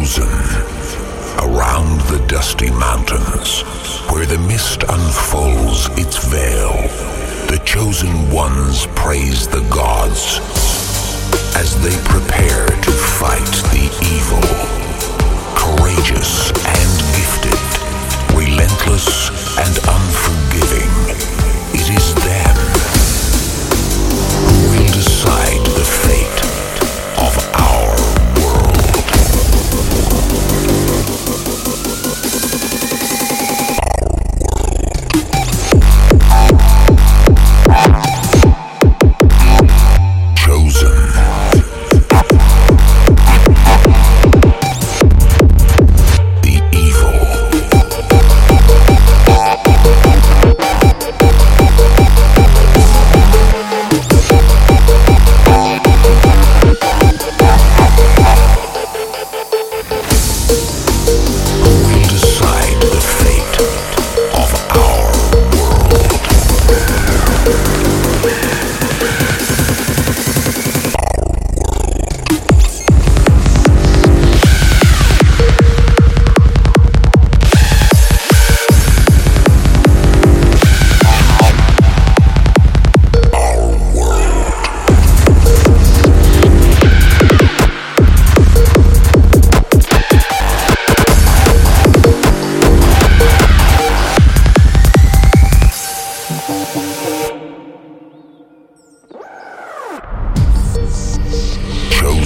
Chosen around the dusty mountains, where the mist unfolds its veil, the chosen ones praise the gods as they prepare to fight the evil. Courageous and gifted, relentless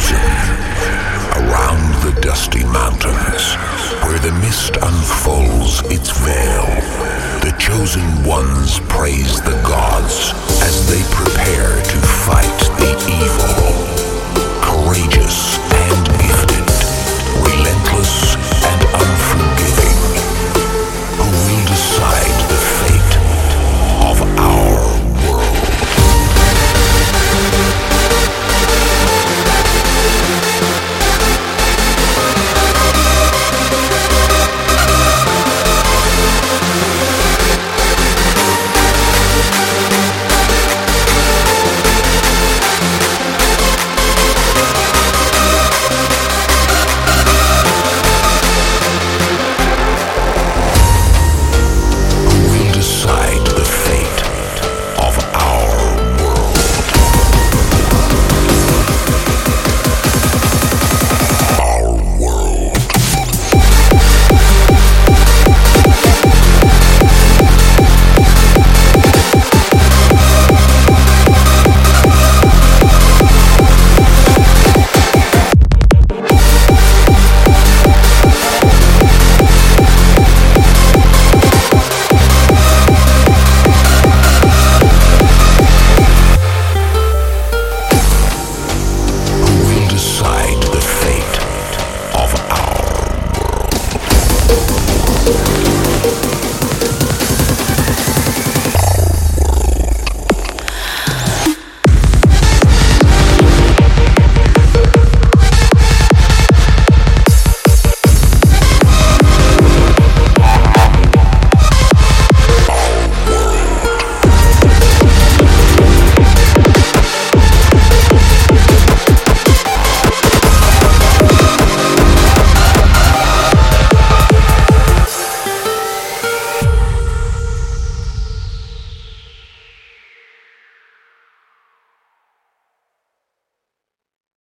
Chosen around the dusty mountains, where the mist unfolds its veil. The chosen ones praise the gods as they prepare to fight the evil.